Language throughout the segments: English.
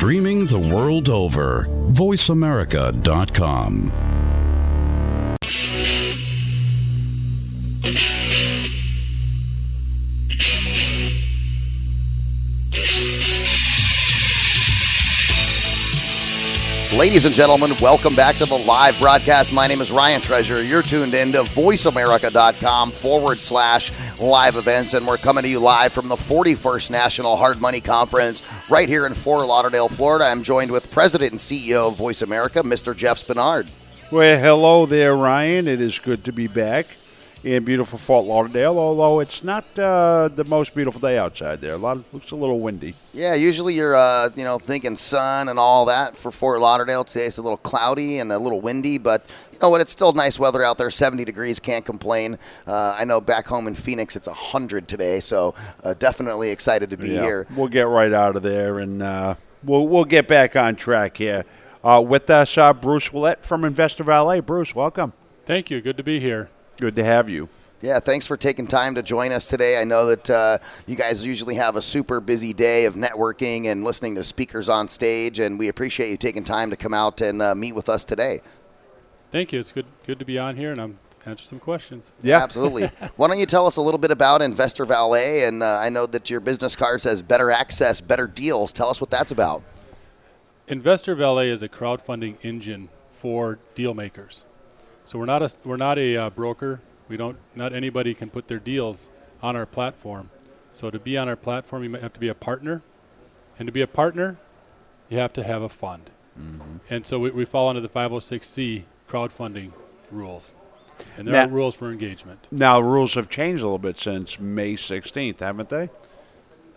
Streaming the world over. VoiceAmerica.com. Ladies and gentlemen, welcome back to the live broadcast. My name is Ryan Treasure. You're tuned in to voiceamerica.com forward slash live events, and we're coming to you live from the 41st National Hard Money Conference right here in Fort Lauderdale, Florida. I'm joined with President and CEO of Voice America, Mr. Jeff Spenard. Well, hello there, Ryan. It is good to be back in beautiful Fort Lauderdale, although it's not uh, the most beautiful day outside there. A lot of, looks a little windy. Yeah, usually you're uh, you know thinking sun and all that for Fort Lauderdale. Today it's a little cloudy and a little windy, but you know what? It's still nice weather out there. 70 degrees, can't complain. Uh, I know back home in Phoenix it's 100 today, so uh, definitely excited to be Yeah, here. We'll get right out of there and uh, we'll, we'll get back on track here. Uh, with us, uh, Bruce Wuollet from Investor Valet. Bruce, welcome. Thank you. Good to be here. Good to have you. Yeah, thanks for taking time to join us today. I know that uh, you guys usually have a super busy day of networking and listening to speakers on stage, and we appreciate you taking time to come out and uh, meet with us today. Thank you. It's good good to be on here, and I'm answer some questions. Yeah. Absolutely. Why don't you tell us a little bit about Investor Valet? And uh, I know that your business card says better access, better deals. Tell us what that's about. Investor Valet is a crowdfunding engine for deal makers. So we're not a we're not a uh, broker. We don't not anybody can put their deals on our platform. So to be on our platform, you might have to be a partner, and to be a partner, you have to have a fund. And so we, we fall under the 506c crowdfunding rules, and there Now- are rules for engagement. Now, rules have changed a little bit since May 16th, haven't they?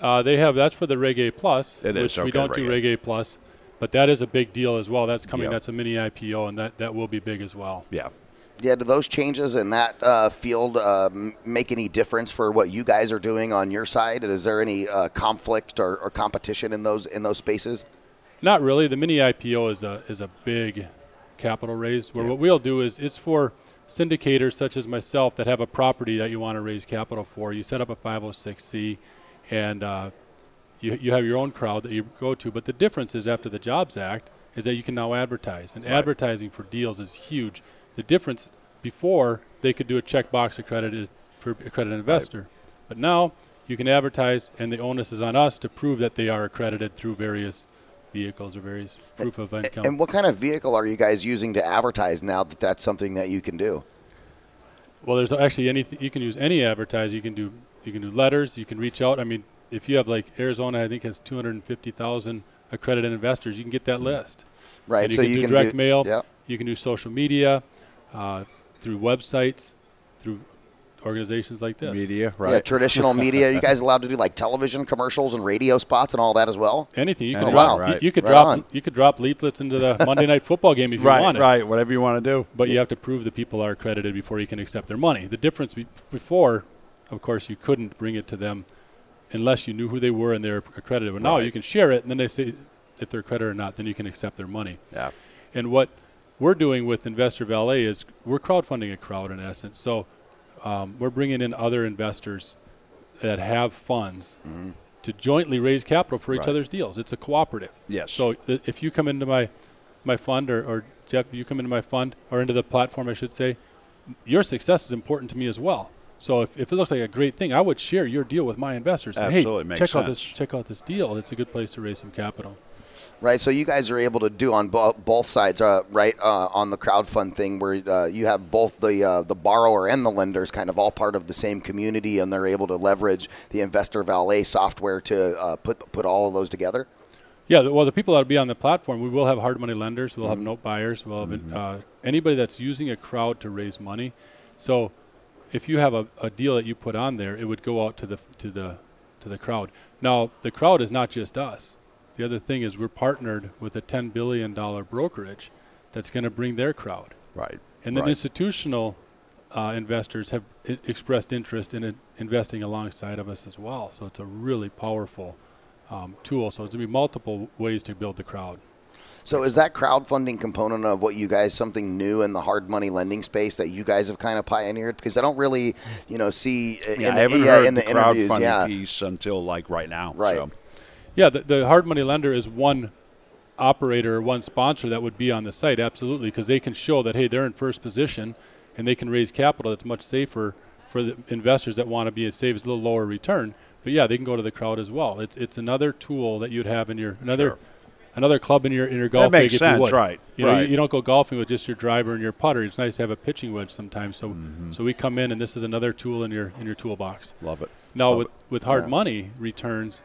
Uh, they have that's for the Reg A Plus, It is, which we okay, don't do Reg A. Reggae Plus, but that is a big deal as well. That's coming. Yep. That's a mini IPO, and that, that will be big as well. Yeah. Yeah, do those changes in that uh, field uh, make any difference for what you guys are doing on your side? Is there any uh, conflict or, or competition in those in those spaces? Not really. The mini IPO is a is a big capital raise. Where what we'll do is it's for syndicators such as myself that have a property that you want to raise capital for. You set up a 506c, and uh, you you have your own crowd that you go to. But the difference is after the Jobs Act is that you can now advertise, and advertising for deals is huge. The difference before they could do a checkbox accredited for accredited investor, but now you can advertise, and the onus is on us to prove that they are accredited through various vehicles or various proof of income. And what kind of vehicle are you guys using to advertise now that that's something that you can do? well, there's actually anything you can use any advertising. You can do you can do letters. You can reach out. I mean, if you have like Arizona, I think has 250,000 accredited investors. You can get that list. Right. And you so can you do can direct do, mail. Yep. You can do social media uh, through websites, through organizations like this. Media, right? Yeah, traditional media. You guys allowed to do like television commercials and radio spots and all that as well? Anything you can Anything, drop. right. You, you could Right drop. on. You could drop leaflets into the Monday night football game if you right, wanted. right. Whatever you want to do. But you have to prove that people are accredited before you can accept their money. The difference be- before, of course, you couldn't bring it to them unless you knew who they were and they're accredited. But now you can share it, and then they say if they're accredited or not, then you can accept their money. Yeah. And what we're doing with Investor Valet is we're crowdfunding a crowd in essence. So um, we're bringing in other investors that have funds to jointly raise capital for each Right. other's deals. It's a cooperative. Yes. So th- if you come into my my fund, or, or Jeff, you come into my fund, or into the platform, I should say, your success is important to me as well. So if, if it looks like a great thing, I would share your deal with my investors. Say, Absolutely, hey, makes check out this check out this deal. It's a good place to raise some capital. Right. So you guys are able to do on bo- both sides, uh, right? Uh, on the crowdfund thing, where uh, you have both the uh, the borrower and the lenders kind of all part of the same community, and they're able to leverage the Investor Valet software to uh, put put all of those together. Yeah, well, the people that will be on the platform, we will have hard money lenders, we'll have Mm-hmm. note buyers, we'll have uh, anybody that's using a crowd to raise money. So, if you have a, a deal that you put on there, it would go out to the to the to the crowd. Now, the crowd is not just us. The other thing is we're partnered with a ten billion dollar brokerage that's going to bring their crowd, Right. and then right. institutional uh, investors have I- expressed interest in it, investing alongside of us as well. So it's a really powerful um, tool. So it's going to be multiple ways to build the crowd. So is that crowdfunding component of what you guys something new in the hard money lending space that you guys have kind of pioneered? Because I don't really, you know, see uh, in, Yeah, I haven't yeah, heard in the, the, crowdfunding Yeah. piece until like right now. Right. So. Yeah, the, the hard money lender is one operator one sponsor that would be on the site, absolutely, because they can show that hey, they're in first position, and they can raise capital that's much safer for the investors that want to be a save a little lower return. But yeah, they can go to the crowd as well. It's it's another tool that you'd have in your another Sure. Another club in your in your golf that makes bag if sense, you would. right, You know, right. you, you don't go golfing with just your driver and your putter. It's nice to have a pitching wedge sometimes. So Mm-hmm. so we come in and this is another tool in your in your toolbox. Love it. Now Love with, it. with hard Yeah. money returns,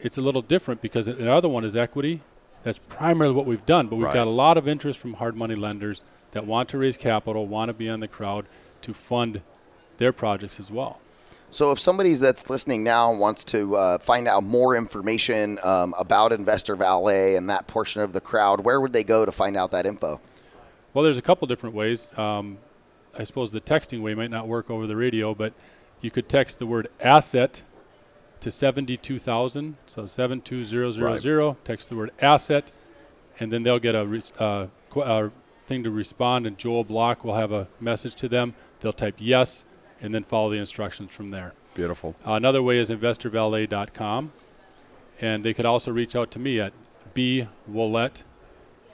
it's a little different because the other one is equity. That's primarily what we've done, but we've Right. got a lot of interest from hard money lenders that want to raise capital, want to be on the crowd to fund their projects as well. So, if somebody that's listening now wants to uh, find out more information um, about Investor Valet and that portion of the crowd, where would they go to find out that info? Well, there's a couple different ways. Um, I suppose the texting way might not work over the radio, but you could text the word asset to 72000, so 72000. Text the word asset, and then they'll get a, re- uh, qu- uh, thing to respond, and Joel Block will have a message to them. They'll type yes, and then follow the instructions from there. Beautiful. Uh, another way is investorvalet.com. And they could also reach out to me at bwuollet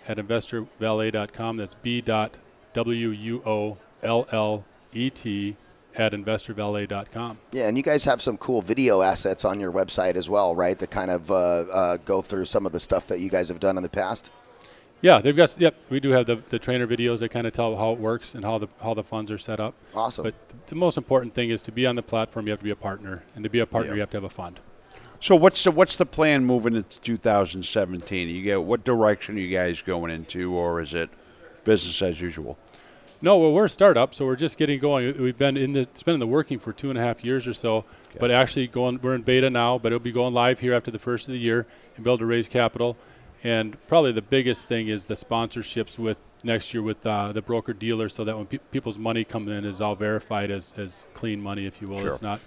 at investorvalet.com. That's b dot w u o l l e t at investorvalet.com. Yeah, and you guys have some cool video assets on your website as well, right? That kind of uh, uh, go through some of the stuff that you guys have done in the past. Yeah, they've got. Yep, we do have the, the trainer videos that kind of tell how it works and how the how the funds are set up. Awesome. But the most important thing is to be on the platform. You have to be a partner, and to be a partner, Yeah. you have to have a fund. So what's the what's the plan moving into 2017? You get what direction are you guys going into, or is it business as usual? No, well, we're a startup, so we're just getting going. We've been in the it's been in the working for two and a half years or so, but actually going we're in beta now, but it'll be going live here after the first of the year and be able to raise capital. And probably the biggest thing is the sponsorships with next year with uh, the broker dealer, so that when pe- people's money comes in is all verified as, as clean money, if you will. Sure. It's not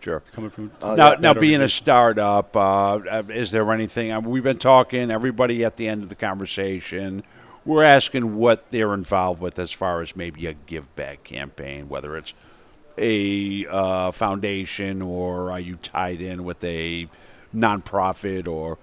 Sure. coming from Oh, now, now being a startup, uh, uh, is there anything? Uh, we've been talking. Everybody at the end of the conversation, we're asking what they're involved with as far as maybe a give back campaign, whether it's a uh, foundation or are you tied in with a nonprofit or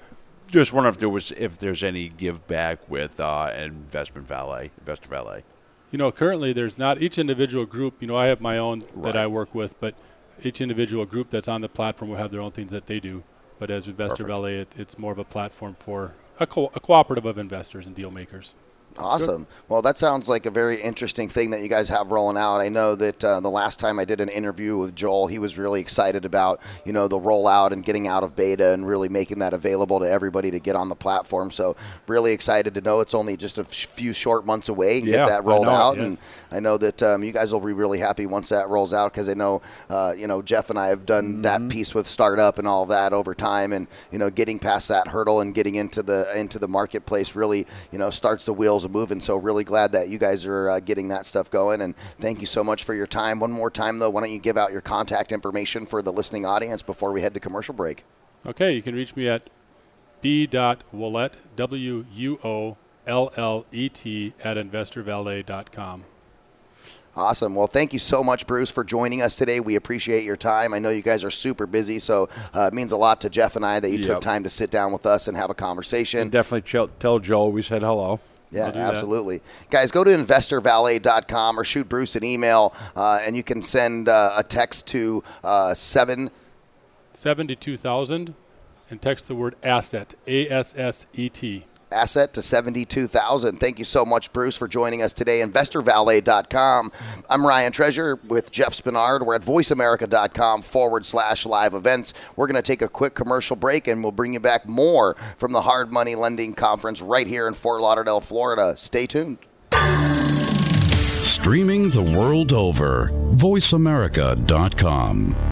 just wonder if there was if there's any give back with uh, investment valet, investor valet. You know, currently there's not each individual group. You know, I have my own Right. that I work with, but each individual group that's on the platform will have their own things that they do. But as Investor Perfect. Valet, it, it's more of a platform for a, co- a cooperative of investors and deal makers. Awesome. Well, that sounds like a very interesting thing that you guys have rolling out. I know that uh, the last time I did an interview with Joel, he was really excited about you know the rollout and getting out of beta and really making that available to everybody to get on the platform. So really excited to know it's only just a few short months away and Yeah, get that rolled out. yes. And I know that um, you guys will be really happy once that rolls out because I know uh, you know Jeff and I have done Mm-hmm. that piece with startup and all that over time, and you know getting past that hurdle and getting into the into the marketplace really you know starts the wheels moving. So really glad that you guys are uh, getting that stuff going, and thank you so much for your time. One more time though, why don't you give out your contact information for the listening audience before we head to commercial break? Okay, you can reach me at b.wuollet, W U O L L E T, at investorvalet.com. Awesome. Well, thank you so much, Bruce, for joining us today. We appreciate your time. I know you guys are super busy, so uh, it means a lot to Jeff and I that you took time to sit down with us and have a conversation. And definitely ch- tell Joel we said hello. Yeah, I'll that. absolutely. Guys, go to investorvalet.com or shoot Bruce an email, uh, and you can send uh, a text to uh, 7 72,000 and text the word asset, A S S E T. asset to 72,000. Thank you so much, Bruce, for joining us today. InvestorValet.com. I'm Ryan Treasure with Jeff Spenard. We're at VoiceAmerica.com forward slash live events. We're going to take a quick commercial break and we'll bring you back more from the Hard Money Lending Conference right here in Fort Lauderdale, Florida. Stay tuned. Streaming the world over. VoiceAmerica.com.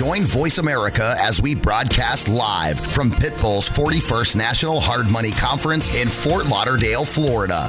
Join Voice America as we broadcast live from Pitbull's 41st National Hard Money Conference in Fort Lauderdale, Florida.